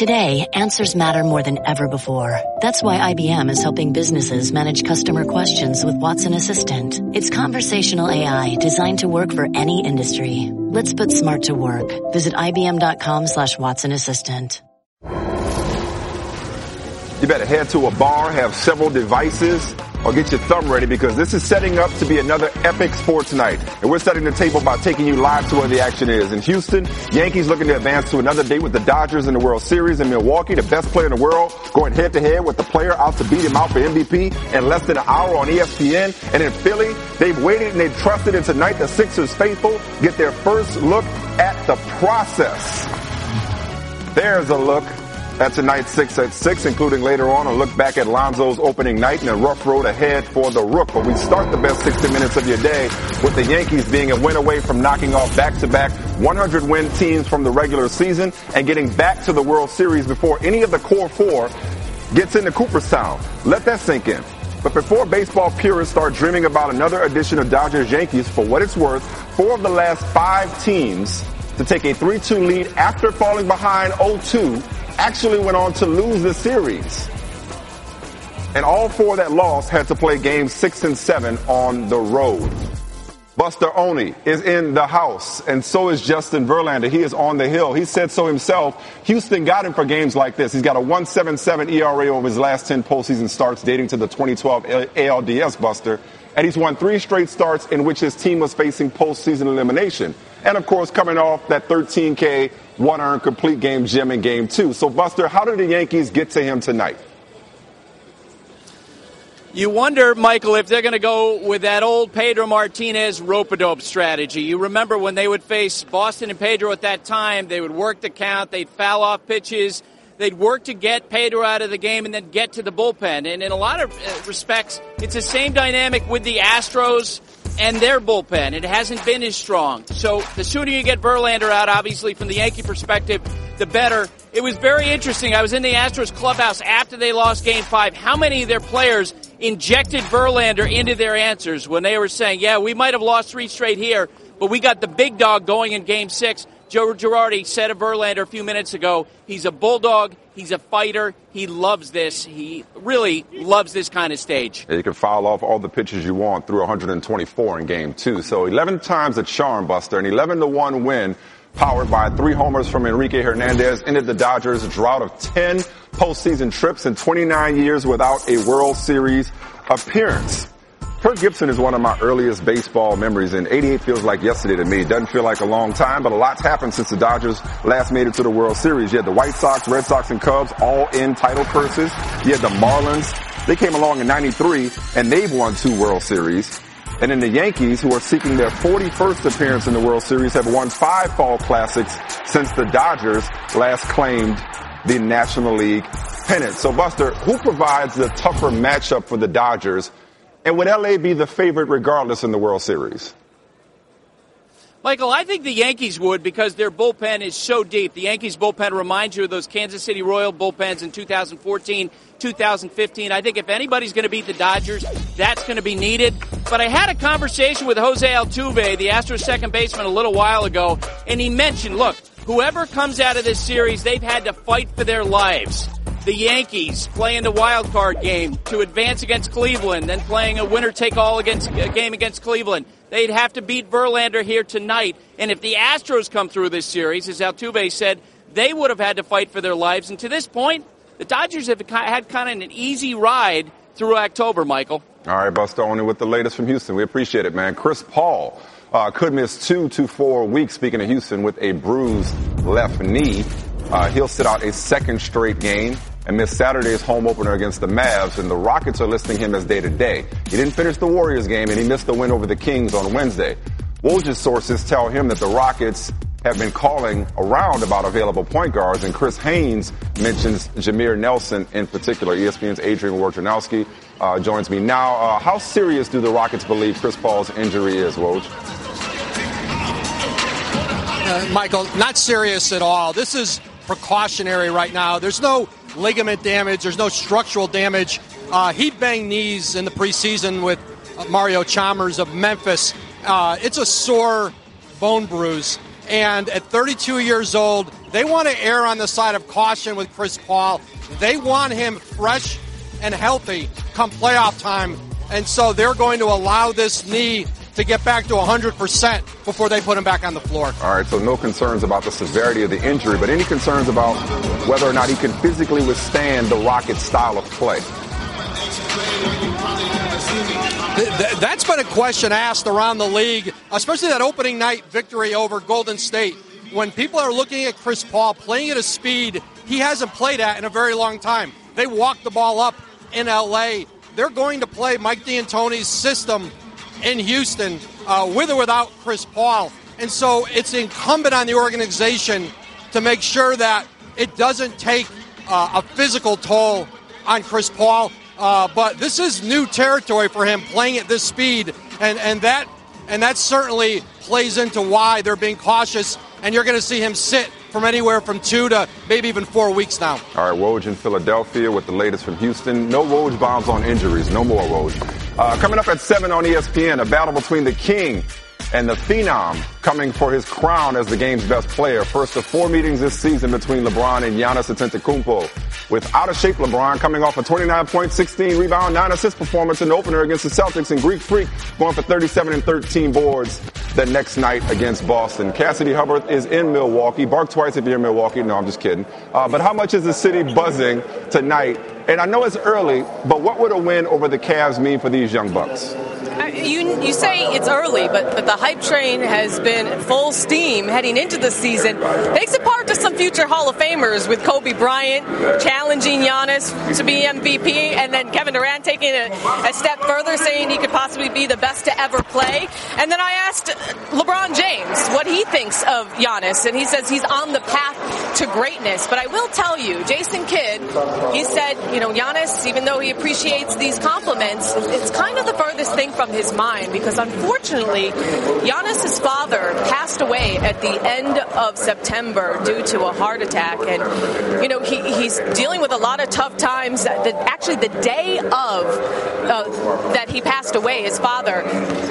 Today, answers matter more than ever before. That's why IBM is helping businesses manage customer questions with Watson Assistant. It's conversational AI designed to work for any industry. Let's put smart to work. Visit IBM.com slash Watson Assistant. You better head to a bar, have several devices, or get your thumb ready because this is setting up to be another epic sports night. And we're setting the table by taking you live to where the action is. In Houston, Yankees looking to advance to another date with the Dodgers in the World Series. In Milwaukee, the best player in the world going head to head with the player out to beat him out for MVP in less than an hour on ESPN. And in Philly, they've waited and they've trusted and tonight the Sixers faithful get their first look at the process. There's a look at tonight's 6 at 6, including later on a look back at Lonzo's opening night and a rough road ahead for the Rook. But we start the best 60 minutes of your day with the Yankees being a win away from knocking off back-to-back 100 win teams from the regular season and getting back to the World Series before any of the core four gets into Cooperstown. Let that sink in. But before baseball purists start dreaming about another edition of Dodgers Yankees, for what it's worth, four of the last five teams to take a 3-2 lead after falling behind 0-2 actually went on to lose the series. And all four that lost had to play games six and seven on the road. Buster Olney is in the house, and so is Justin Verlander. He is on the hill. He said so himself. Houston got him for games like this. He's got a 177 ERA over his last 10 postseason starts dating to the 2012 ALDS Buster. And he's won three straight starts in which his team was facing postseason elimination. And of course, coming off that 13K one earned complete game gem in game two. So, Buster, how did the Yankees get to him tonight? You wonder, Michael, if they're going to go with that old Pedro Martinez rope a dope strategy. You remember when they would face Boston and Pedro at that time, they would work the count, they'd foul off pitches, they'd work to get Pedro out of the game and then get to the bullpen. And in a lot of uh, respects, it's the same dynamic with the Astros and their bullpen. It hasn't been as strong. So the sooner you get Verlander out, obviously from the Yankee perspective, the better. It was very interesting. I was in the Astros clubhouse after they lost game five. How many of their players injected Verlander into their answers when they were saying, yeah, we might have lost three straight here, but we got the big dog going in game six. Joe Girardi said of Verlander a few minutes ago, he's a bulldog, he's a fighter, he loves this. He really loves this kind of stage. You can foul off all the pitches you want through 124 in game two. So 11 times a charm buster, an 11 to 1 win powered by three homers from Enrique Hernandez ended the Dodgers' drought of 10 postseason trips and 29 years without a World Series appearance. Kirk Gibson is one of my earliest baseball memories, and 88 feels like yesterday to me. Doesn't feel like a long time, but a lot's happened since the Dodgers last made it to the World Series. You had the White Sox, Red Sox, and Cubs all in title purses. You had the Marlins. They came along in 93, and they've won two World Series. And then the Yankees, who are seeking their 41st appearance in the World Series, have won five fall classics since the Dodgers last claimed the National League pennant. So Buster, who provides the tougher matchup for the Dodgers and would LA be the favorite regardless in the World Series? Michael, I think the Yankees would because their bullpen is so deep. The Yankees bullpen reminds you of those Kansas City Royal bullpens in 2014, 2015. I think if anybody's going to beat the Dodgers, that's going to be needed. But I had a conversation with Jose Altuve, the Astros second baseman, a little while ago, and he mentioned, look, whoever comes out of this series, they've had to fight for their lives the Yankees playing the wild card game to advance against Cleveland, then playing a winner take all against a game against Cleveland. They'd have to beat Verlander here tonight. And if the Astros come through this series, as Altuve said, they would have had to fight for their lives. And to this point, the Dodgers have had kind of an easy ride through October, Michael. All right, Buster, Olney with the latest from Houston. We appreciate it, man. Chris Paul uh, could miss two to four weeks, speaking of Houston, with a bruised left knee. Uh, he'll sit out a second straight game and missed Saturday's home opener against the Mavs, and the Rockets are listing him as day to day. He didn't finish the Warriors game, and he missed the win over the Kings on Wednesday. Woj's sources tell him that the Rockets have been calling around about available point guards, and Chris Haynes mentions Jameer Nelson in particular. ESPN's Adrian Wojnarowski uh, joins me now. Uh, how serious do the Rockets believe Chris Paul's injury is, Woj? Uh, Michael, not serious at all. This is precautionary right now. There's no ligament damage. There's no structural damage. Uh, he banged knees in the preseason with Mario Chalmers of Memphis. Uh, it's a sore bone bruise. And at 32 years old, they want to err on the side of caution with Chris Paul. They want him fresh and healthy come playoff time. And so they're going to allow this knee to get back to 100% before they put him back on the floor. All right, so no concerns about the severity of the injury, but any concerns about whether or not he can physically withstand the Rockets style of play? That's been a question asked around the league, especially that opening night victory over Golden State. When people are looking at Chris Paul playing at a speed he hasn't played at in a very long time, they walk the ball up in LA. They're going to play Mike D'Antoni's system in Houston uh, with or without Chris Paul. And so it's incumbent on the organization to make sure that it doesn't take uh, a physical toll on Chris Paul. Uh, but this is new territory for him playing at this speed, and, and that and that certainly plays into why they're being cautious. And you're going to see him sit from anywhere from two to maybe even four weeks now. All right, Woj in Philadelphia with the latest from Houston. No Woj bombs on injuries. No more Woj. Uh, coming up at 7 on ESPN, a battle between the King and the Phenom coming for his crown as the game's best player. First of four meetings this season between LeBron and Giannis Antetokounmpo. With out of shape LeBron coming off a 29 point, 16 rebound, 9 assist performance in the opener against the Celtics and Greek Freak going for 37 and 13 boards the next night against Boston. Cassidy Hubbarth is in Milwaukee. Bark twice if you're in Milwaukee. No, I'm just kidding. Uh, but how much is the city buzzing tonight? And I know it's early, but what would a win over the Cavs mean for these young Bucks? You you say it's early, but, but the hype train has been full steam heading into the season. Thanks in part to some future Hall of Famers with Kobe Bryant challenging Giannis to be MVP, and then Kevin Durant taking a, a step further, saying he could possibly be the best to ever play. And then I asked LeBron James what he thinks of Giannis, and he says he's on the path to greatness. But I will tell you, Jason Kidd, he said, you know, Giannis, even though he appreciates these compliments, it's kind of the furthest thing from his mind because unfortunately, Giannis's father passed away at the end of September due to a heart attack, and you know he, he's dealing with a lot of tough times. The, actually, the day of uh, that he passed away, his father,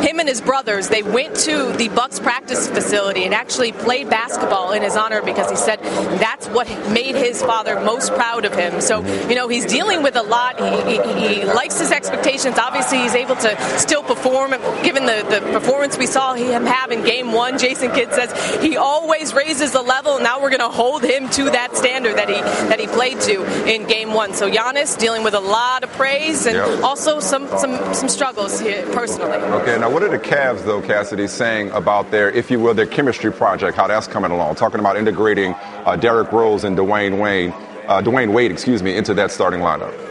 him and his brothers, they went to the Bucks practice facility and actually played basketball in his honor because he said that's what made his father most proud of him. So you know he's dealing with a lot. He, he, he likes his expectations. Obviously, he's able to still perform, given the, the performance we saw him have in game one. Jason Kidd says he always raises the level. Now we're going to hold him to that standard that he that he played to in game one. So Giannis dealing with a lot of praise and yep. also some, some some struggles here personally. Okay, now what are the Cavs though, Cassidy, saying about their, if you will, their chemistry project, how that's coming along? Talking about integrating uh, Derrick Rose and Dwayne Wayne, uh, Dwyane Wade, excuse me, into that starting lineup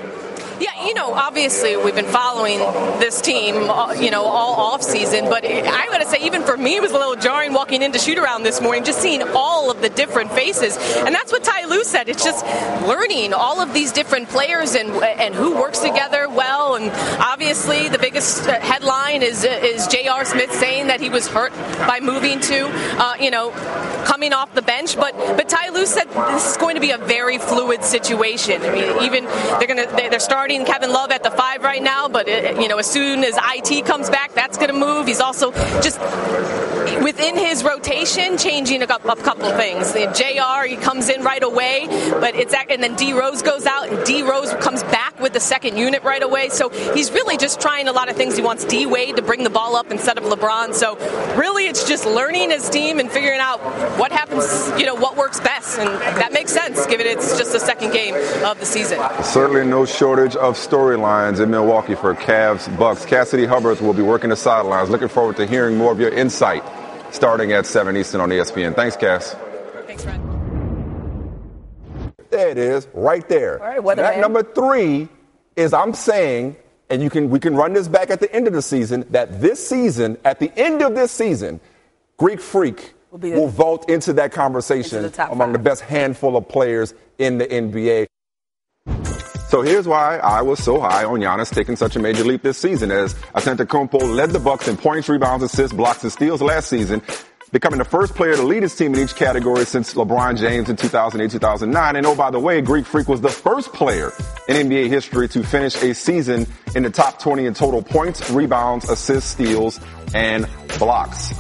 you know, obviously we've been following this team, uh, you know, all off season. But I got to say, even for me, it was a little jarring walking into shoot around this morning, just seeing all of the different faces. And that's what Ty Lue said. It's just learning all of these different players and and who works together well. And obviously, the biggest headline is is J.R. Smith saying that he was hurt by moving to, uh, you know, coming off the bench. But but Ty Lue said this is going to be a very fluid situation. I mean, even they're to they're starting Kevin Love at the five right now, but it, you know, as soon as it comes back, that's going to move. He's also just within his rotation changing a couple, couple things. The J.R. he comes in right away, but it's and then D Rose goes out and D Rose comes back with the second unit right away. So he's really just trying a lot of things. He wants D Wade to bring the ball up instead of LeBron. So really, it's just learning his team and figuring out what happens. You know what works best, and that makes sense given it's just the second game of the season. Certainly, no shortage of storylines in Milwaukee for Cavs Bucks. Cassidy Hubbarth will be working the sidelines. Looking forward to hearing more of your insight starting at 7 Eastern on ESPN. Thanks, Cass. Thanks, Fred. There it is, right there. All right, that number three is I'm saying, and you can we can run this back at the end of the season, that this season, at the end of this season, Greek Freak will, the, will vault into that conversation into the among five. the best handful of players in the NBA. So here's why I was so high on Giannis taking such a major leap this season as Antetokounmpo led the Bucks in points, rebounds, assists, blocks, and steals last season, becoming the first player to lead his team in each category since LeBron James in 2008-2009. And oh, by the way, Greek Freak was the first player in NBA history to finish a season in the top 20 in total points, rebounds, assists, steals, and blocks.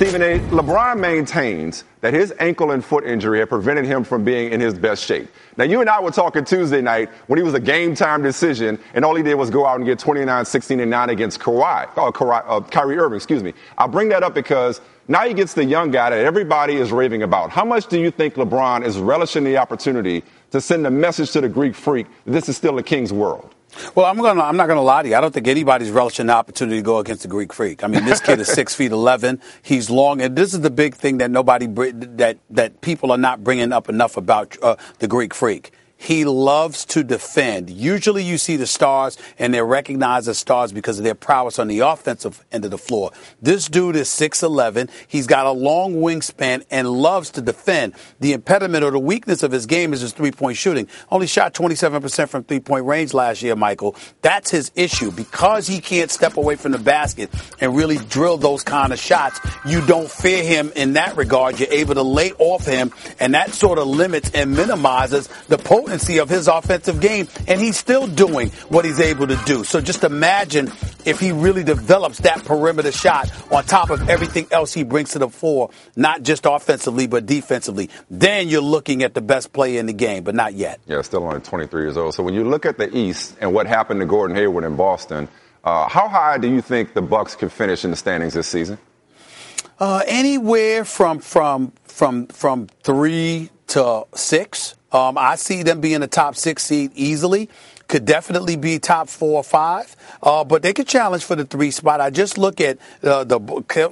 Stephen A. LeBron maintains that his ankle and foot injury had prevented him from being in his best shape. Now, you and I were talking Tuesday night when he was a game time decision, and all he did was go out and get 29, 16, and 9 against Kawhi, uh, Kawhi, uh, Kyrie Irving, excuse me. I'll bring that up because now he gets the young guy that everybody is raving about. How much do you think LeBron is relishing the opportunity to send a message to the Greek freak that this is still a king's world? Well, I'm gonna. I'm not gonna lie to you. I don't think anybody's relishing the opportunity to go against the Greek Freak. I mean, this kid is six feet eleven. He's long, and this is the big thing that nobody that that people are not bringing up enough about uh, the Greek Freak. He loves to defend. Usually you see the stars and they're recognized as stars because of their prowess on the offensive end of the floor. This dude is 6'11. He's got a long wingspan and loves to defend. The impediment or the weakness of his game is his three point shooting. Only shot 27% from three point range last year, Michael. That's his issue. Because he can't step away from the basket and really drill those kind of shots, you don't fear him in that regard. You're able to lay off him and that sort of limits and minimizes the potency potency of his offensive game, and he's still doing what he's able to do. So just imagine if he really develops that perimeter shot on top of everything else he brings to the fore, not just offensively, but defensively. Then you're looking at the best player in the game, but not yet. Yeah, still only 23 years old. So when you look at the East and what happened to Gordon Hayward in Boston, uh, how high do you think the Bucks can finish in the standings this season? Uh, anywhere from from from from three to six. Um, I see them being a top six seed easily could definitely be top four or five, uh, but they could challenge for the three spot. I just look at uh, the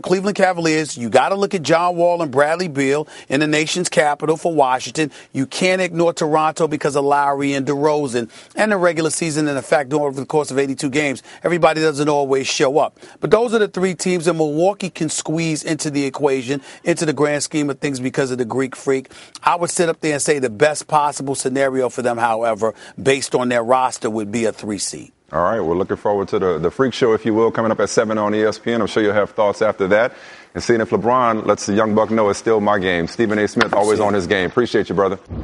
Cleveland Cavaliers. You got to look at John Wall and Bradley Beal in the nation's capital for Washington. You can't ignore Toronto because of Lowry and DeRozan and the regular season. And in fact, over the course of 82 games, everybody doesn't always show up. But those are the three teams that Milwaukee can squeeze into the equation, into the grand scheme of things because of the Greek freak. I would sit up there and say the best possible scenario for them, however, based on their roster roster would be a three seed. All right, we're looking forward to the, the freak show, if you will, coming up at 7 on ESPN. I'm sure you'll have thoughts after that. And seeing if LeBron lets the young buck know it's still my game. Stephen A. Smith, always on his game. Appreciate you, brother. 26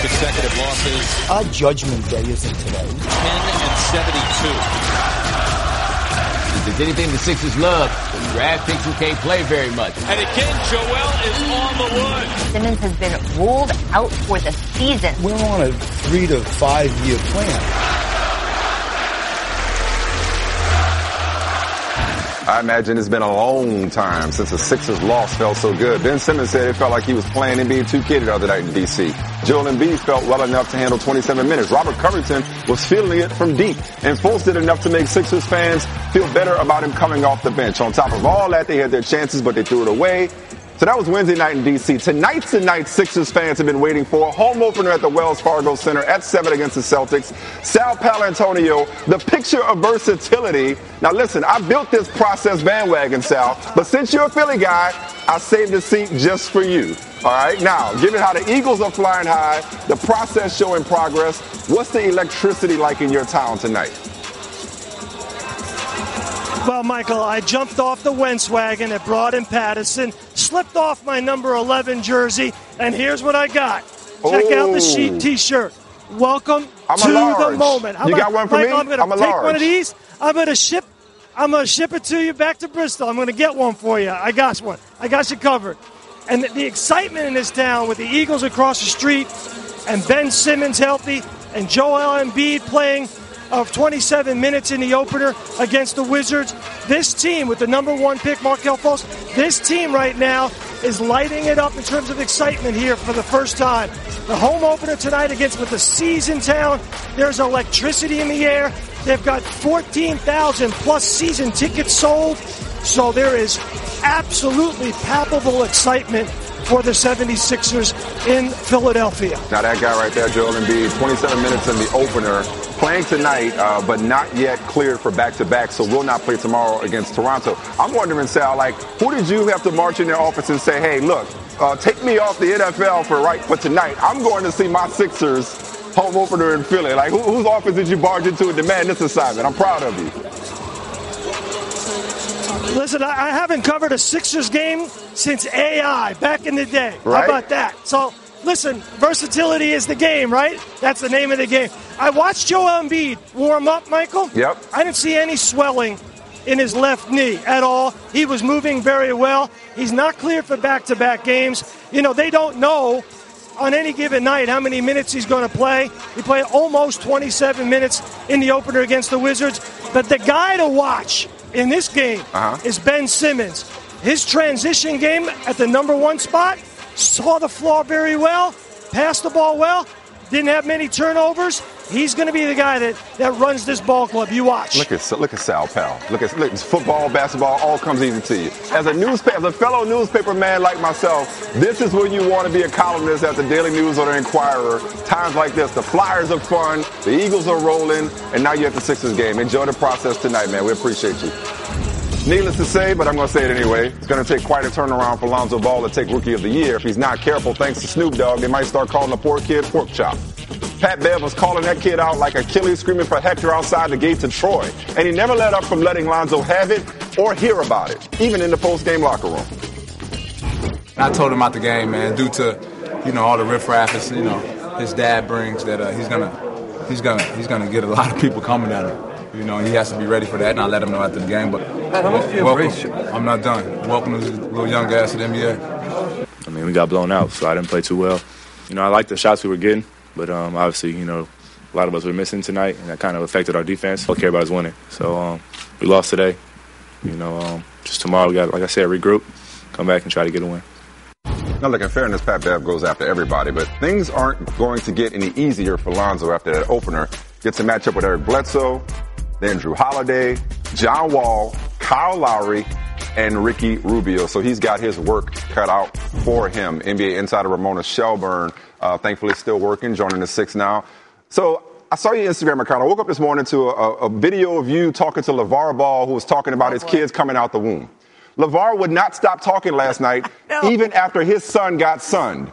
consecutive losses. Our judgment day isn't today. 10 and 72 there's anything the Sixers love, draft picks who can't play very much. And again, Joel is on the wood. Simmons has been ruled out for the season. We're on a three to five year plan. I imagine it's been a long time since the Sixers loss felt so good. Ben Simmons said it felt like he was playing NBA 2K the other night in D.C. Joel Embiid felt well enough to handle 27 minutes. Robert Covington was feeling it from deep. And Fultz did enough to make Sixers fans feel better about him coming off the bench. On top of all that, they had their chances, but they threw it away. So that was Wednesday night in D.C. Tonight's the night Sixers fans have been waiting for. Home opener at the Wells Fargo Center at 7 against the Celtics. Sal Paolantonio, the picture of versatility. Now listen, I built this process bandwagon, Sal, but since you're a Philly guy, I saved a seat just for you. All right, now, given how the Eagles are flying high, the process showing progress, what's the electricity like in your town tonight? Well, Michael, I jumped off the Wentz wagon at Broad and Pattison, slipped off my number 11 jersey, and here's what I got. Check oh. out the sheet T-shirt. Welcome I'm to the moment. How you about, got one for me? I'm going to take large. one of these. I'm going to ship. I'm to ship it to you back to Bristol. I'm going to get one for you. I got one. I got you covered. And the, the excitement in this town with the Eagles across the street, and Ben Simmons healthy, and Joel Embiid playing of 27 minutes in the opener against the Wizards. This team, with the number one pick, Markelle Fultz, this team right now is lighting it up in terms of excitement here for the first time. The home opener tonight against with the season town. There's electricity in the air. They've got 14,000 plus season tickets sold. So there is absolutely palpable excitement for the 76ers in Philadelphia. Now that guy right there, Joel Embiid, 27 minutes in the opener, playing tonight, uh, but not yet cleared for back-to-back, so will not play tomorrow against Toronto. I'm wondering, Sal, like, who did you have to march in their office and say, hey, look, uh, take me off the NFL for right for tonight. I'm going to see my Sixers home opener in Philly. Like, who, whose office did you barge into and demand this assignment? I'm proud of you. Listen, I haven't covered a Sixers game since AI back in the day. Right. How about that? So, listen, versatility is the game, right? That's the name of the game. I watched Joel Embiid warm up, Michael. Yep. I didn't see any swelling in his left knee at all. He was moving very well. He's not cleared for back to back games. You know, they don't know on any given night how many minutes he's going to play. He played almost 27 minutes in the opener against the Wizards. But the guy to watch in this game Uh-huh. is Ben Simmons. His transition game at the number one spot saw the floor very well, passed the ball well, didn't have many turnovers. He's going to be the guy that, that runs this ball club. You watch. Look at look at Sal Pal. Look at look, football, basketball, all comes easy to you. As a newspaper, as a fellow newspaper man like myself, this is when you want to be a columnist at the Daily News or the Inquirer. Times like this, the Flyers are fun, the Eagles are rolling, and now you're at the Sixers game. Enjoy the process tonight, man. We appreciate you. Needless to say, but I'm going to say it anyway. It's going to take quite a turnaround for Lonzo Ball to take Rookie of the Year. If he's not careful, thanks to Snoop Dogg, they might start calling the poor kid pork chop. Pat Bev was calling that kid out like Achilles screaming for Hector outside the gates of Troy. And he never let up from letting Lonzo have it or hear about it, even in the post-game locker room. I told him out the game, man, due to you know all the riffraff you know his dad brings that uh, he's gonna he's gonna he's gonna get a lot of people coming at him. You know, and he has to be ready for that, and I let him know after the game. But how much do you welcome, embrace? I'm not done. Welcome to this little young ass at the NBA. I mean, we got blown out, so I didn't play too well. You know, I like the shots we were getting, but um, obviously, you know, a lot of us were missing tonight, and that kind of affected our defense. All I care about is winning. So um, we lost today. You know, um, just tomorrow we got, like I said, regroup, come back and try to get a win. Now, look, in fairness, Pat Bev goes after everybody, but things aren't going to get any easier for Lonzo after that opener. Gets a matchup with Eric Bledsoe, then Jrue Holiday, John Wall, Kyle Lowry, and Ricky Rubio. So he's got his work cut out for him. NBA insider Ramona Shelburne, uh, thankfully still working, joining the six now. So I saw your Instagram account. I woke up this morning to a, a video of you talking to LeVar Ball, who was talking about his kids coming out the womb. LeVar would not stop talking last night, even after his son got sunned.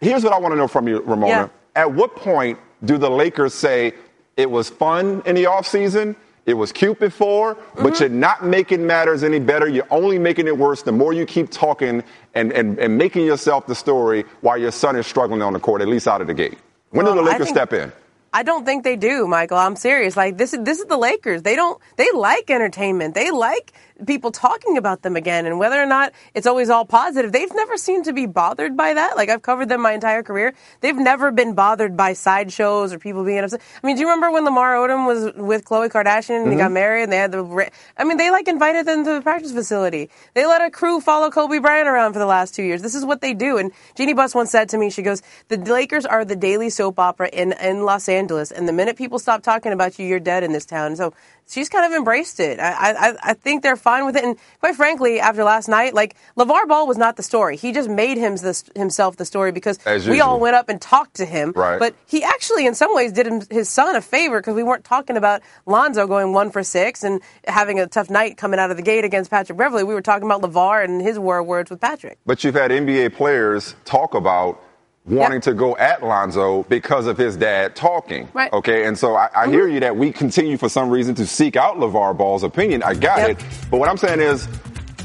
Here's what I want to know from you, Ramona. Yeah. At what point do the Lakers say it was fun in the offseason? It was cute before, but mm-hmm. you're not making matters any better. You're only making it worse the more you keep talking and, and, and making yourself the story while your son is struggling on the court, at least out of the gate. When Well, do the Lakers think- step in? I don't think they do, Michael. I'm serious. Like this is this is the Lakers. They don't they like entertainment. They like people talking about them again and whether or not it's always all positive. They've never seemed to be bothered by that. Like I've covered them my entire career. They've never been bothered by sideshows or people being upset. I mean, do you remember when Lamar Odom was with Khloe Kardashian and he got Mhm. married and they had the I mean, they like invited them to the practice facility. They let a crew follow Kobe Bryant around for the last 2 years. This is what they do. And Jeanie Buss once said to me, she goes, "The Lakers are the daily soap opera in in Los Angeles and the minute people stop talking about you, you're dead in this town." So she's kind of embraced it. I, I, I think they're fine with it. And quite frankly, after last night, like LeVar Ball was not the story. He just made him the, himself the story because we all went up and talked to him. Right. But he actually, in some ways, did him, his son a favor because we weren't talking about Lonzo going one for six and having a tough night coming out of the gate against Patrick Beverley. We were talking about LeVar and his war words with Patrick. But you've had NBA players talk about wanting to go at Lonzo because of his dad talking. Right. Mm-hmm. Okay, and so I, I hear you that we continue for some reason to seek out LeVar Ball's opinion. I got it. But what I'm saying is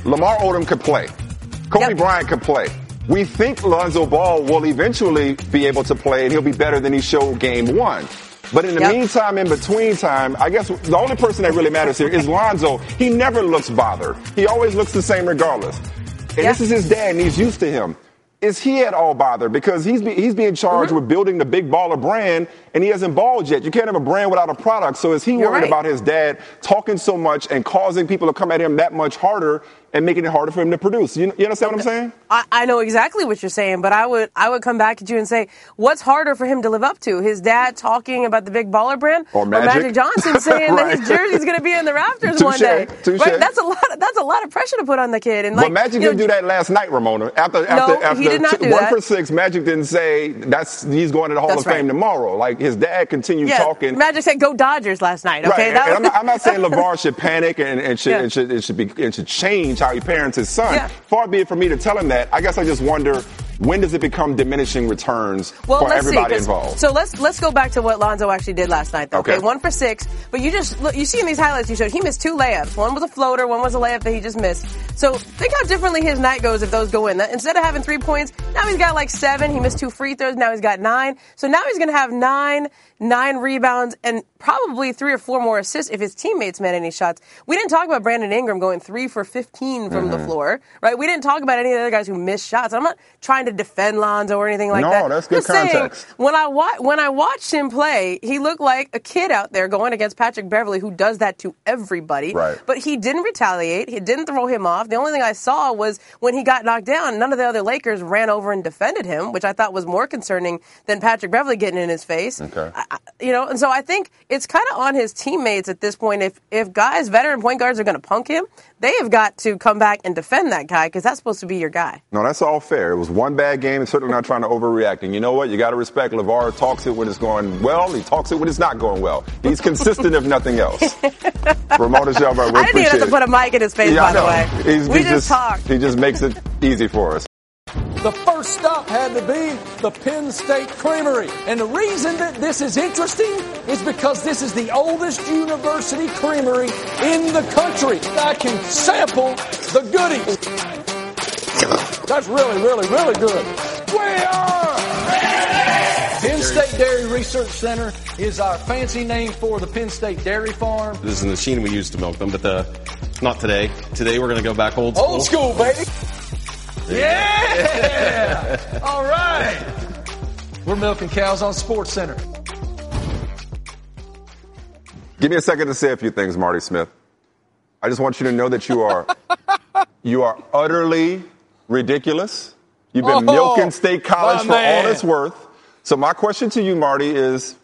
Lamar Odom could play. Kobe Bryant could play. We think Lonzo Ball will eventually be able to play and he'll be better than he showed game one. But in the Yep. meantime, in between time, I guess the only person that really matters here is Lonzo. He never looks bothered. He always looks the same regardless. And this is his dad, and he's used to him. Is he at all bothered? Because he's be, he's being charged Mm-hmm. with building the big baller brand, and he hasn't balled yet. You can't have a brand without a product. So is he You're worried right. about his dad talking so much and causing people to come at him that much harder and making it harder for him to produce? You, you understand what I'm saying? I, I know exactly what you're saying, but I would I would come back at you and say, what's harder for him to live up to? His dad talking about the big baller brand, Or Magic. Johnson saying that his jersey's going to be in the rafters one day? touche. Right? That's a lot. That's a lot of pressure to put on the kid. And like, but Magic didn't do that last night, Ramona. After after No, after he did not two- one that. for six, Magic didn't say that's he's going to the Hall That's of Fame tomorrow. Like his dad continued Yeah, talking. Magic said, "Go Dodgers" last night. Okay, Right, That and I'm not, I'm not saying LeVar should panic and, and, should, Yeah. and, should, should be, and should change how he parents his son. Yeah. Far be it for me to tell him that. I guess I just wonder when does it become diminishing returns Well, for everybody see. involved? So let's let's go back to what Lonzo actually did last night. Though. Okay. one for six. But you just look, you see in these highlights you showed he missed two layups. One was a floater. One was a layup that he just missed. So think how differently his night goes if those go in. Instead of having three points, now he's got like seven. He missed two free throws. Now he's got nine. So now he's going to have nine, nine rebounds, and probably three or four more assists if his teammates made any shots. We didn't talk about Brandon Ingram going three for 15 from the Mhm. floor, right? We didn't talk about any of the other guys who missed shots. I'm not trying to defend Lonzo or anything like No, that. No, that's good Just saying, context. when I wa- when I watched him play, he looked like a kid out there going against Patrick Beverley, who does that to everybody. Right. But he didn't retaliate. He didn't throw him off. The only thing I saw was when he got knocked down, none of the other Lakers ran over and defended him, which I thought was more concerning than Patrick Beverley getting in his face. Okay. You know, and so I think it's kind of on his teammates at this point. If if guys, veteran point guards, are going to punk him, they have got to come back and defend that guy because that's supposed to be your guy. No, that's all fair. It was one bad game, and certainly not trying to overreact. And you know what? You got to respect LeVar talks it when it's going well. He talks it when it's not going well. He's consistent, if nothing else. Ramona Shelburne, we I didn't even have to put a mic in his face, yeah, by the way. He's, we he just talked. He just makes it easy for us. The first stop had to be the Penn State Creamery. And the reason that this is interesting is because this is the oldest university creamery in the country. I can sample the goodies. That's really, really, really good. We are! Penn State Dairy Research Center is our fancy name for the Penn State Dairy Farm. This is the machine we use to milk them, but the not today. Today we're going to go back old school. Old school, baby. Yeah! All right. We're milking cows on Sports Center. Give me a second to say a few things, Marty Smith. I just want you to know that you are you are utterly ridiculous. You've been Oh, milking State College my for all it's worth. So my question to you, Marty, is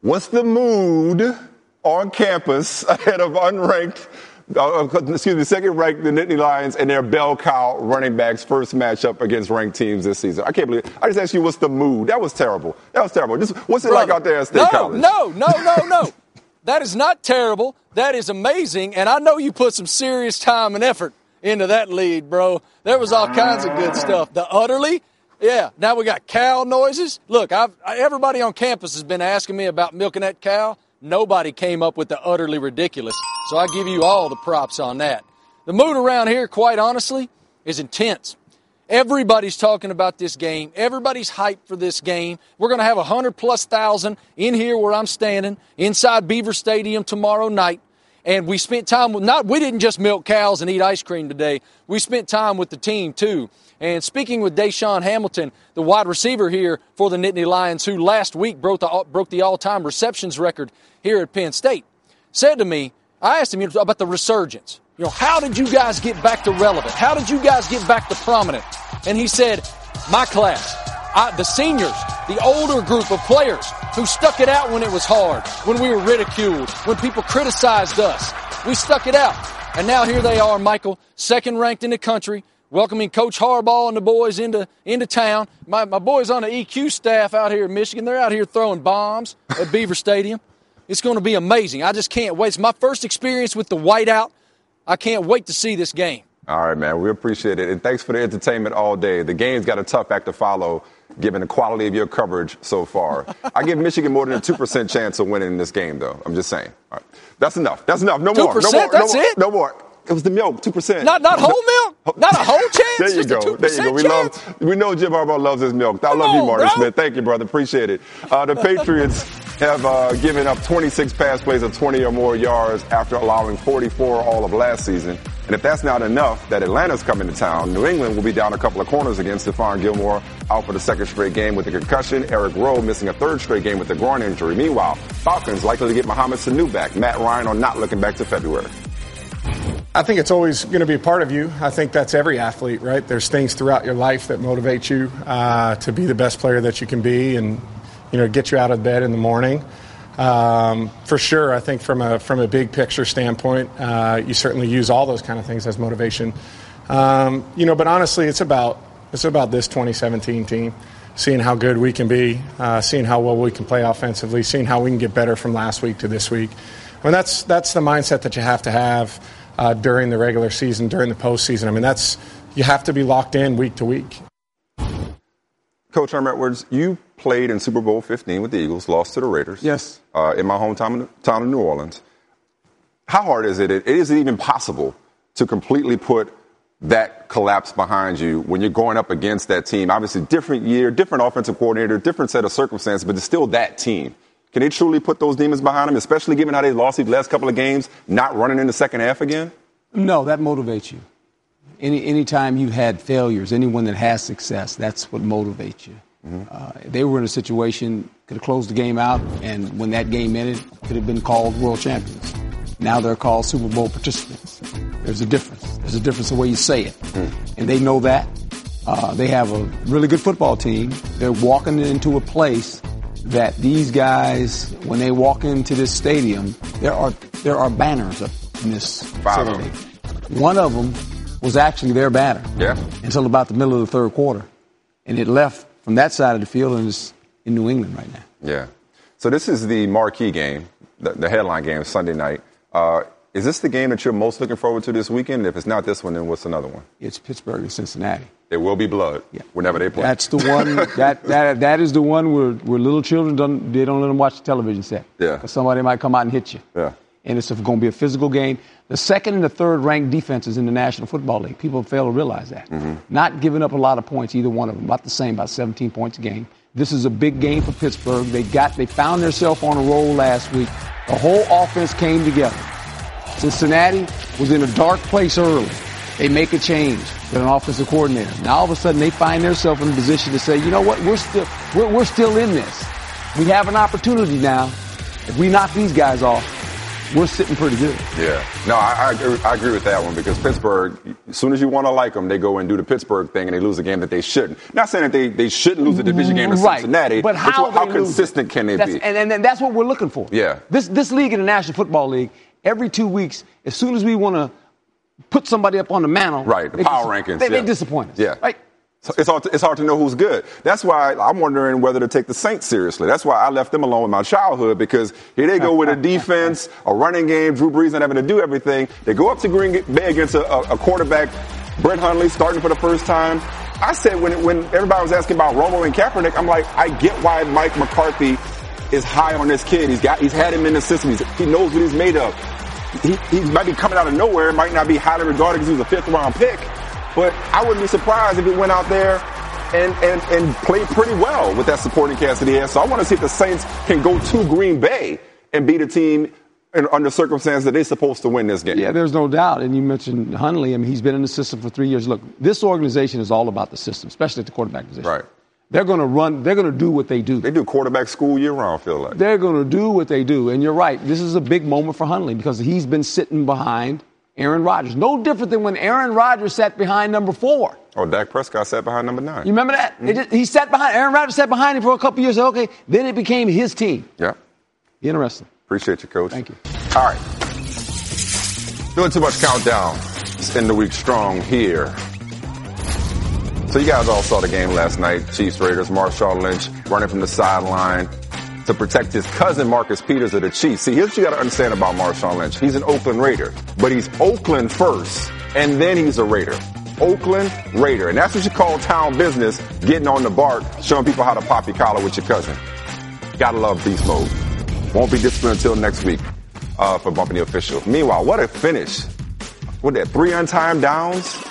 what's the mood on campus ahead of unranked, uh, excuse me, second ranked the Nittany Lions and their bell cow running backs first matchup against ranked teams this season? I can't believe it. I just asked you what's the mood. That was terrible. That was terrible. Just, what's it like out there at State no, College? No, no, no, no. that is not terrible. That is amazing. And I know you put some serious time and effort into that lead, bro. There was all kinds of good stuff. The utterly, yeah. Now we got cow noises. Look, I've, everybody on campus has been asking me about milking that cow. Nobody came up with the utterly ridiculous. So I give you all the props on that. The mood around here, quite honestly, is intense. Everybody's talking about this game. Everybody's hyped for this game. We're going to have a hundred plus thousand in here where I'm standing inside Beaver Stadium tomorrow night. And we spent time with not, we didn't just milk cows and eat ice cream today. We spent time with the team too. And speaking with DaeSean Hamilton, the wide receiver here for the Nittany Lions, who last week broke the, broke the all-time receptions record here at Penn State, said to me, I asked him you know, about the resurgence. You know, how did you guys get back to relevant? How did you guys get back to prominent? And he said, my class, I, the seniors, the older group of players who stuck it out when it was hard, when we were ridiculed, when people criticized us. We stuck it out. And now here they are, Michael, second ranked in the country, welcoming Coach Harbaugh and the boys into, into town. My, my boys on the EQ staff out here in Michigan, they're out here throwing bombs at Beaver Stadium. It's going to be amazing. I just can't wait. It's my first experience with the whiteout. I can't wait to see this game. All right, man. We appreciate it. And thanks for the entertainment all day. The game's got a tough act to follow, given the quality of your coverage so far. I give Michigan more than a 2% chance of winning this game, though. I'm just saying. All right. That's enough. That's enough. No more. No 2%? more. That's no more. it? No more. It was the milk, 2%. Not, not whole milk? Not a whole chance? There you go. 2% There you go. We chance? love. We know Jim Harbaugh loves his milk. I Come love you, on, Marty bro. Smith. Thank you, brother. Appreciate it. Uh, the Patriots have uh, given up 26 pass plays of 20 or more yards after allowing 44 all of last season. And if that's not enough, that Atlanta's coming to town. New England will be down a couple of corners against Stephon Gilmore out for the second straight game with a concussion. Eric Rowe missing a third straight game with a groin injury. Meanwhile, Falcons likely to get Mohamed Sanu back. Matt Ryan are not looking back to February. I think it's always going to be a part of you. I think that's every athlete, right? There's things throughout your life that motivate you uh, to be the best player that you can be, and you know, get you out of bed in the morning. Um, for sure, I think from a from a big picture standpoint, uh, you certainly use all those kind of things as motivation. Um, you know, but honestly, it's about it's about this 2017 team, seeing how good we can be, uh, seeing how well we can play offensively, seeing how we can get better from last week to this week. I mean, that's that's the mindset that you have to have uh, during the regular season, during the postseason. I mean, that's you have to be locked in week to week. Coach Herm Edwards, you played in Super Bowl 15 with the Eagles, lost to the Raiders. Yes. Uh, in my hometown town of New Orleans. How hard is it? it? Is it even possible to completely put that collapse behind you when you're going up against that team? Obviously, different year, different offensive coordinator, different set of circumstances, but it's still that team. Can they truly put those demons behind them, especially given how they lost these last couple of games, not running in the second half again? No, that motivates you. Any anytime you've had failures, anyone that has success, that's what motivates you. Mm-hmm. Uh, they were in a situation could have closed the game out, and when that game ended, could have been called world champions. Now they're called Super Bowl participants. There's a difference. There's a difference in the way you say it, mm. and they know that. Uh, they have a really good football team. They're walking into a place that these guys, when they walk into this stadium, there are there are banners up in this facility. One of them was actually their banner. Yeah. Until about the middle of the third quarter, and it left from that side of the field and is in New England right now. Yeah. So this is the marquee game, the, the headline game, Sunday night. Uh, is this the game that you're most looking forward to this weekend? If it's not this one, then what's another one? It's Pittsburgh and Cincinnati. There will be blood yeah. whenever they play. That's the one. that, that that is the one where, where little children don't they don't let them watch the television set. Yeah. Somebody might come out and hit you. Yeah. And it's going to be a physical game. The second and the third ranked defenses in the National Football League. People fail to realize that. Mm-hmm. Not giving up a lot of points, either one of them, about the same, about 17 points a game. This is a big game for Pittsburgh. They got they found themselves on a roll last week. The whole offense came together. Cincinnati was in a dark place early. They make a change with an offensive coordinator. Now all of a sudden they find themselves in a position to say, you know what, we're still we're, we're still in this. We have an opportunity now. If we knock these guys off, we're sitting pretty good. Yeah. No, I, I, agree, I agree with that one because Pittsburgh, as soon as you want to like them, they go and do the Pittsburgh thing and they lose a game that they shouldn't. Not saying that they, they shouldn't lose a division game to right. Cincinnati, but how, how consistent can they that's, be? And, and, and that's what we're looking for. Yeah. This, this league in the National Football League, every two weeks, as soon as we want to put somebody up on the mantle, right? The power dis- rankings, they, yeah. they disappoint us. Yeah, right. So it's hard, to, it's hard to know who's good. That's why I'm wondering whether to take the Saints seriously. That's why I left them alone in my childhood because here they go with a defense, a running game, Drew Brees not having to do everything. They go up to Green Bay against a, a quarterback, Brett Hundley, starting for the first time. I said when, when everybody was asking about Romo and Kaepernick, I'm like, I get why Mike McCarthy is high on this kid. He's got, he's had him in the system. He's, he knows what he's made of. He, he might be coming out of nowhere, might not be highly regarded because he was a fifth round pick. But I wouldn't be surprised if he went out there and, and, and played pretty well with that supporting cast that he has. So I want to see if the Saints can go to Green Bay and beat a team in, under circumstances that they're supposed to win this game. Yeah, there's no doubt. And you mentioned Hundley. I mean, he's been in the system for three years. Look, this organization is all about the system, especially at the quarterback position. Right. They're going to run. They're going to do what they do. They do quarterback school year round. Feel like they're going to do what they do. And you're right. This is a big moment for Hundley because he's been sitting behind Aaron Rodgers. No different than when Aaron Rodgers sat behind number four. Oh, Dak Prescott sat behind number nine. You remember that? Mm-hmm. Just, he sat behind. Aaron Rodgers sat behind him for a couple years. Okay, then it became his team. Yeah. Interesting. Appreciate you, Coach. Thank you. All right. Doing too much countdown. It's end the week strong here. So you guys all saw the game last night. Chiefs Raiders. Marshawn Lynch running from the sideline to protect his cousin Marcus Peters of the Chiefs. See, here's what you got to understand about Marshawn Lynch. He's an Oakland Raider, but he's Oakland first, and then he's a Raider. Oakland Raider. And that's what you call town business, getting on the BART, showing people how to pop your collar with your cousin. Gotta love beast mode. Won't be disciplined until next week uh, for bumping the official. Meanwhile, what a finish. What that, three untimed downs?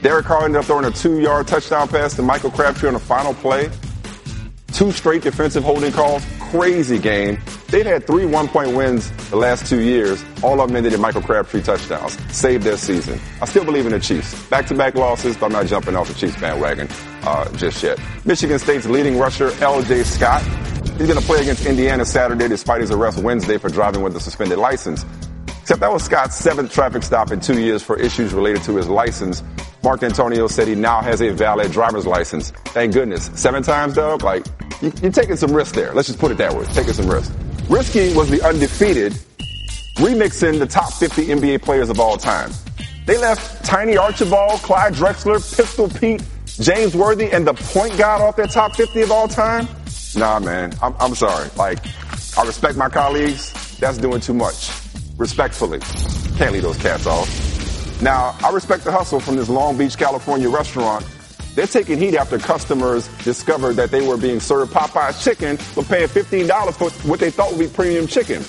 Derek Carr ended up throwing a two-yard touchdown pass to Michael Crabtree on the final play. Two straight defensive holding calls. Crazy game. They've had three one-point wins the last two years. All of them ended in Michael Crabtree touchdowns. Saved their season. I still believe in the Chiefs. Back-to-back losses, but I'm not jumping off the Chiefs bandwagon uh, just yet. Michigan State's leading rusher, L.J. Scott. He's going to play against Indiana Saturday despite his arrest Wednesday for driving with a suspended license. Except that was Scott's seventh traffic stop in two years for issues related to his license. Mark Dantonio said he now has a valid driver's license. Thank goodness. Seven times, though? Like, you, are taking some risks there. Let's just put it that way. Taking some risks. Risky was the undefeated, remixing the top 50 NBA players of all time. They left Tiny Archibald, Clyde Drexler, Pistol Pete, James Worthy, and the point guard off their top 50 of all time? Nah, man. I'm, I'm sorry. Like, I respect my colleagues. That's doing too much. Respectfully. Can't leave those cats off. Now, I respect the hustle from this Long Beach, California restaurant They're taking heat after customers discovered that they were being served Popeye's chicken but paying $15 for what they thought would be premium chicken.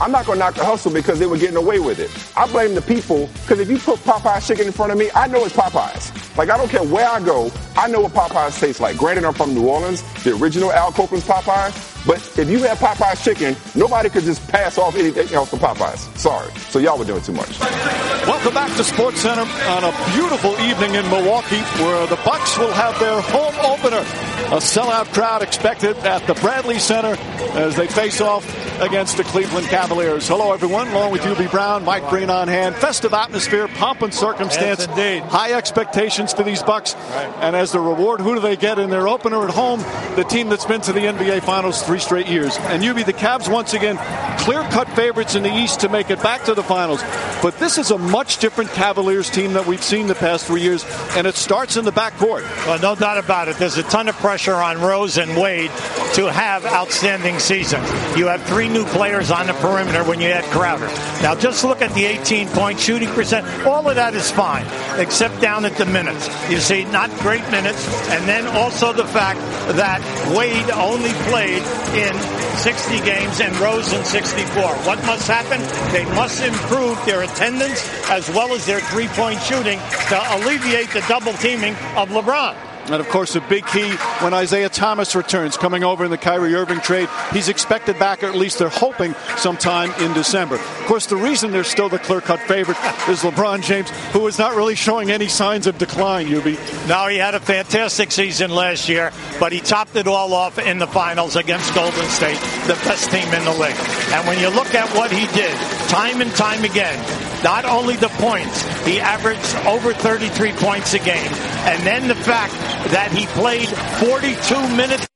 I'm not going to knock the hustle because they were getting away with it. I blame the people because if you put Popeye's chicken in front of me, I know it's Popeye's. Like, I don't care where I go, I know what Popeye's tastes like. Granted, I'm from New Orleans, the original Al Copeland's Popeye's, but if you have Popeye's chicken, nobody could just pass off anything else for Popeye's. Sorry. So y'all were doing too much. Welcome back to Sports Center on a beautiful evening in Milwaukee where the Bucks will have their home opener. A sellout crowd expected at the Bradley Center as they face off against the Cleveland Cavaliers. Hello, everyone. Along with UB Brown, Mike Green on hand. Festive atmosphere, pomp and circumstance. Yes, indeed. High expectations for these Bucks. And as the reward, who do they get in their opener at home? The team that's been to the NBA Finals three straight years. And Hubie, the Cavs, once again, clear-cut favorites in the East to make it back to the Finals. But this is a much different Cavaliers team that we've seen the past three years, and it starts in the backcourt. Well, no doubt about it. There's a ton of pressure on Rose and Wade to have outstanding seasons. You have three new players on the perimeter when you add Crowder. Now, just look at the 18 point shooting percent. All of that is fine, except down at the minutes. You see, not great minutes. And then also the fact that Wade only played in 60 games and Rose in 64. What must happen? They must improve their attendance as well as their three point shooting to alleviate the double teaming of LeBron. And of course, a big key when Isaiah Thomas returns, coming over in the Kyrie Irving trade. He's expected back, or at least they're hoping, sometime in December. Of course, the reason they're still the clear cut favorite is LeBron James, who is not really showing any signs of decline, Hubie. No, he had a fantastic season last year, but he topped it all off in the finals against Golden State, the best team in the league. And when you look at what he did, time and time again, not only the points, he averaged over 33 points a game. And then the fact that he played 42 minutes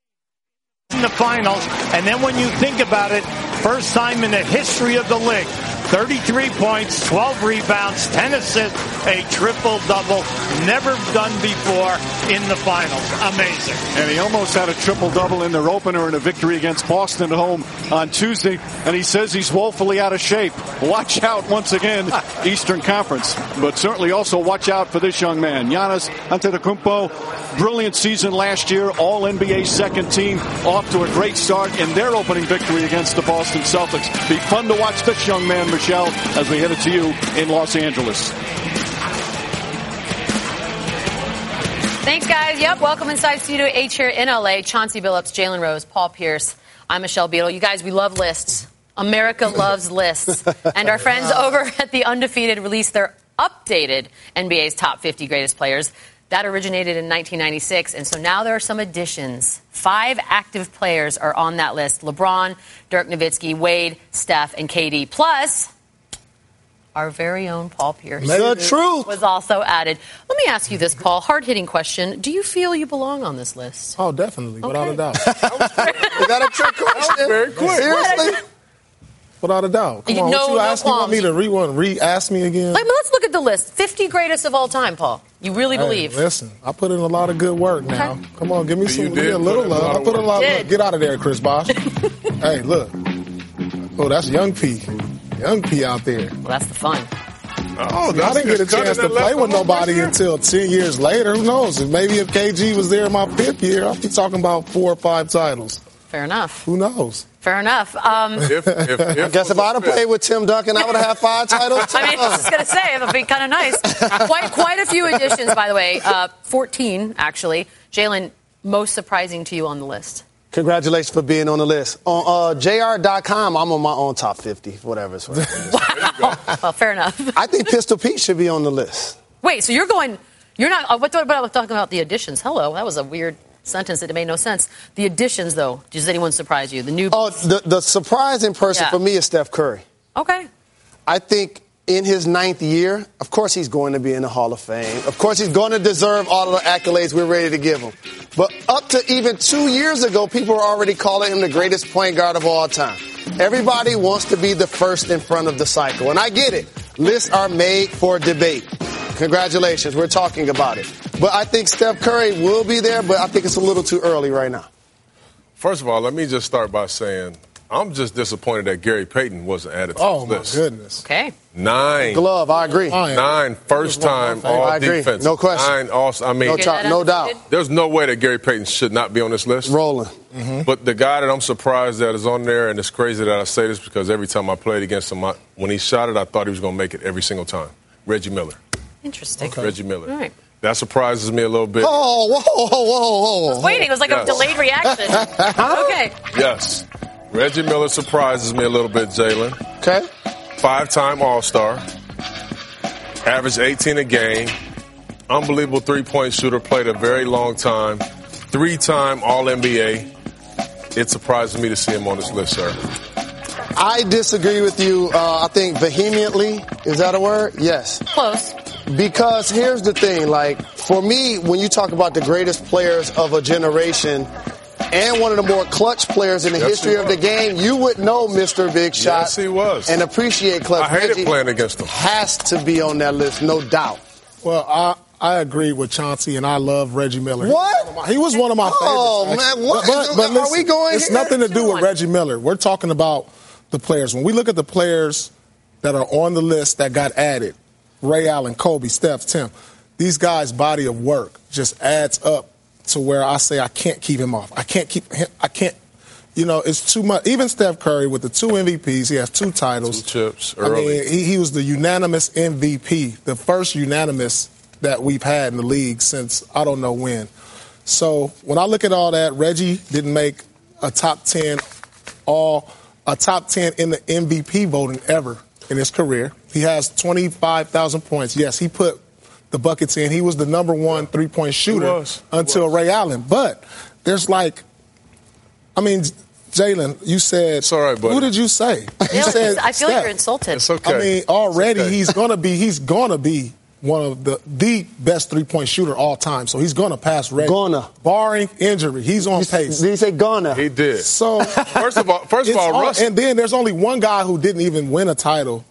in the finals. And then when you think about it, first time in the history of the league, 33 points, 12 rebounds, 10 assists, a triple double. Never done before in the finals. Amazing. And he almost had a triple double in their opener in a victory against Boston at home on Tuesday. And he says he's woefully out of shape. Watch out once again, Eastern Conference. But certainly also watch out for this young man, Giannis Antetokounmpo. Brilliant season last year, All NBA second team, off to a great start in their opening victory against the Boston Celtics. Be fun to watch this young man, Michelle, as we head it to you in Los Angeles. Thanks, guys. Yep, welcome inside Studio H here in LA. Chauncey Billups, Jalen Rose, Paul Pierce. I'm Michelle Beadle. You guys, we love lists. America loves lists. And our friends over at The Undefeated released their updated NBA's top 50 greatest players. That originated in 1996, and so now there are some additions. Five active players are on that list LeBron, Dirk Nowitzki, Wade, Steph, and KD. Plus, our very own Paul Pierce. The truth. Was also added. Let me ask you this, Paul. Hard hitting question. Do you feel you belong on this list? Oh, definitely, without a doubt. Is that a trick question? very quick. Seriously? Without a doubt. Come You- on, no- what you no ask me? Want me to re one re-ask me again? Like, let's look at the list. 50 greatest of all time, Paul. You really Hey, believe? listen, I put in a lot of good work now. Come on, give me some did give me a little in a lot love. I put in a lot of Did. love. Get out of there, Chris Bosh. hey, look. Oh, that's Young P. Young P out there. Well, that's the fun. Oh, I didn't get a chance to play with nobody until 10 years later. Who knows? Maybe if KG was there in my fifth year, I'd be talking about four or five titles. Fair enough. Who knows? Fair enough. Um, I guess if I'd have played with Tim Duncan, I would have had five titles. I mean, I was just going to say, it would be kind of nice. Quite, quite a few additions, by the way. Uh, 14, actually. Jalen, most surprising to you on the list? Congratulations for being on the list. On uh, JR.com, I'm on my own top 50, whatever it's worth. Well, fair enough. I think Pistol Pete should be on the list. Wait, so you're going, you're not, uh, what what about talking about the additions? Hello, that was a weird sentence that made no sense. The additions, though, does anyone surprise you? The new. Oh, the, the surprising person Yeah. for me is Steph Curry. Okay. I think in his ninth year, of course he's going to be in the Hall of Fame. Of course he's going to deserve all of the accolades we're ready to give him. But up to even two years ago, people were already calling him the greatest point guard of all time. Everybody wants to be the first in front of the cycle. And I get it. Lists are made for debate. Congratulations. We're talking about it. But I think Steph Curry will be there, but I think it's a little too early right now. First of all, let me just start by saying I'm just disappointed that Gary Payton wasn't added to Oh, this my list. goodness. Okay. Nine. Glove, I agree. Nine first time all I agree. defense. No question. Nine all, I mean, No ch- no doubt. There's no way that Gary Payton should not be on this list. Rolling. Mm-hmm. But the guy that I'm surprised that is on there, and it's crazy that I say this because every time I played against him, I, when he shot it, I thought he was going to make it every single time. Reggie Miller. Interesting. Reggie Miller. All right. That surprises me a little bit. Oh, whoa, whoa, whoa, whoa, I was waiting. It was like Yes. a delayed reaction. okay. Yes. Reggie Miller surprises me a little bit, Jalen. Okay. Five time All Star. Averaged 18 a game. Unbelievable three point shooter. Played a very long time. Three time All NBA. It surprises me to see him on this list, sir. I disagree with you, uh, I think vehemently. Is that a word? Yes. Close. Because here's the thing, like, for me, when you talk about the greatest players of a generation and one of the more clutch players in the Yes, history of the game, you would know Mr. Big Shot. Yes, he was. And appreciate clutch. I hated Reggie playing against him. Has to be on that list, no doubt. Well, I I agree with Chauncey, and I love Reggie Miller. What? He was one of my oh, favorites. Oh, man, what? But, but Are we going It's here? nothing to do with Reggie Miller. We're talking about the players. When we look at the players that are on the list that got added, Ray Allen, Kobe, Steph, Tim, these guys' body of work just adds up to where I say I can't keep him off. I can't keep him. I can't. You know, it's too much. Even Steph Curry with the two MVPs, he has two titles. Two chips Early. I mean, he, he was the unanimous MVP, the first unanimous that we've had in the league since I don't know when. So when I look at all that, Reggie didn't make a top ten, all a top ten in the MVP voting ever in his career. He has twenty five thousand points. Yes, he put the buckets in. He was the number one three point shooter until Ray Allen. But there's like, I mean, Jalen, you said. It's all right, buddy. Who did you say? You Yeah, said I feel like you're insulted. It's okay. I mean, already okay. he's gonna be he's gonna be one of the the best three point shooter all time. So he's gonna pass Ray. Gonna. barring injury, he's on pace. Did he say gonna? He did. So First of all, first of all, all- Russ. and then there's only one guy who didn't even win a title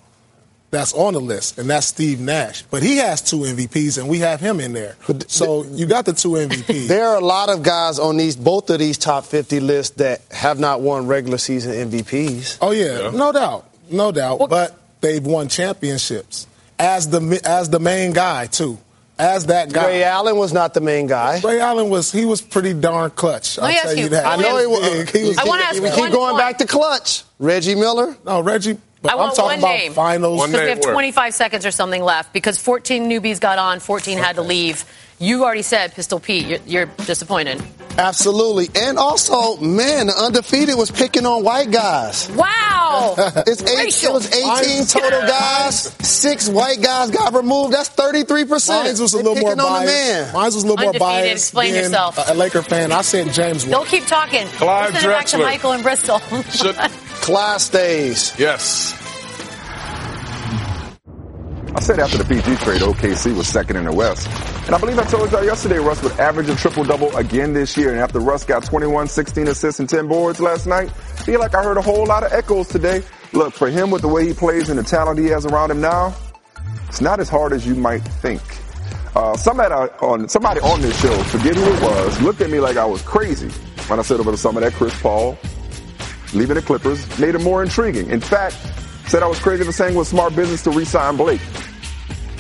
that's on the list, and that's Steve Nash. But he has two MVPs, and we have him in there. So you got the two MVPs. There are a lot of guys on these both of these top 50 lists that have not won regular season MVPs. Oh yeah, no doubt, no doubt. but they've won championships as the as the main guy too, as that guy. Ray Allen was not the main guy. Ray Allen was he was pretty darn clutch. Let me I'll ask tell you- you that. I know he was- He was I wanna big. ask We keep going one. back to clutch. Reggie Miller. No, Reggie. But I am want talking one about name. finals. Because we have 25 seconds or something left because 14 newbies got on, 14 had to leave. You already said Pistol Pete. You're, you're disappointed. Absolutely. And also, man, the undefeated was picking on white guys. Wow. It's eight, it was 18 total guys. Six white guys got removed. That's 33%. Mine was a little more picking biased. man. Mine was a little more Undefeated, biased. explain being yourself. A Laker fan. I said James. Don't keep talking. Clyde We'll send it back to Michael in Bristol. Class days. Yes. I said after the PG trade, OKC was second in the West. And I believe I told y'all yesterday Russ would average a triple-double again this year. And after Russ got 21, 16 assists and 10 boards last night, I feel like I heard a whole lot of echoes today. Look, for him with the way he plays and the talent he has around him now, it's not as hard as you might think. Uh, somebody on somebody on this show, forget who it was, looked at me like I was crazy when I said over the summer that Chris Paul leaving the Clippers made it more intriguing. In fact, said I was crazy for saying it was smart business to re-sign Blake.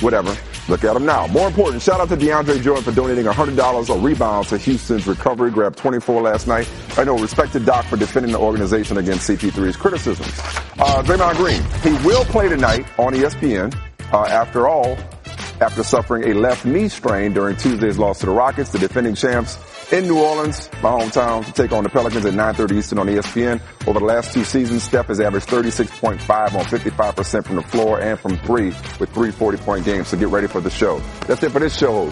Whatever. Look at him now. More important, shout out to DeAndre Jordan for donating $100 a rebound to Houston's recovery. Grabbed 24 last night. I know, respect to Doc for defending the organization against CP3's criticisms. Uh, Draymond Green, he will play tonight on ESPN. Uh, after all, after suffering a left knee strain during Tuesday's loss to the Rockets, the defending champs in New Orleans, my hometown, to take on the Pelicans at 9.30 Eastern on ESPN. Over the last two seasons, Steph has averaged 36.5 on 55% from the floor and from three with three 40-point games. So get ready for the show. That's it for this show.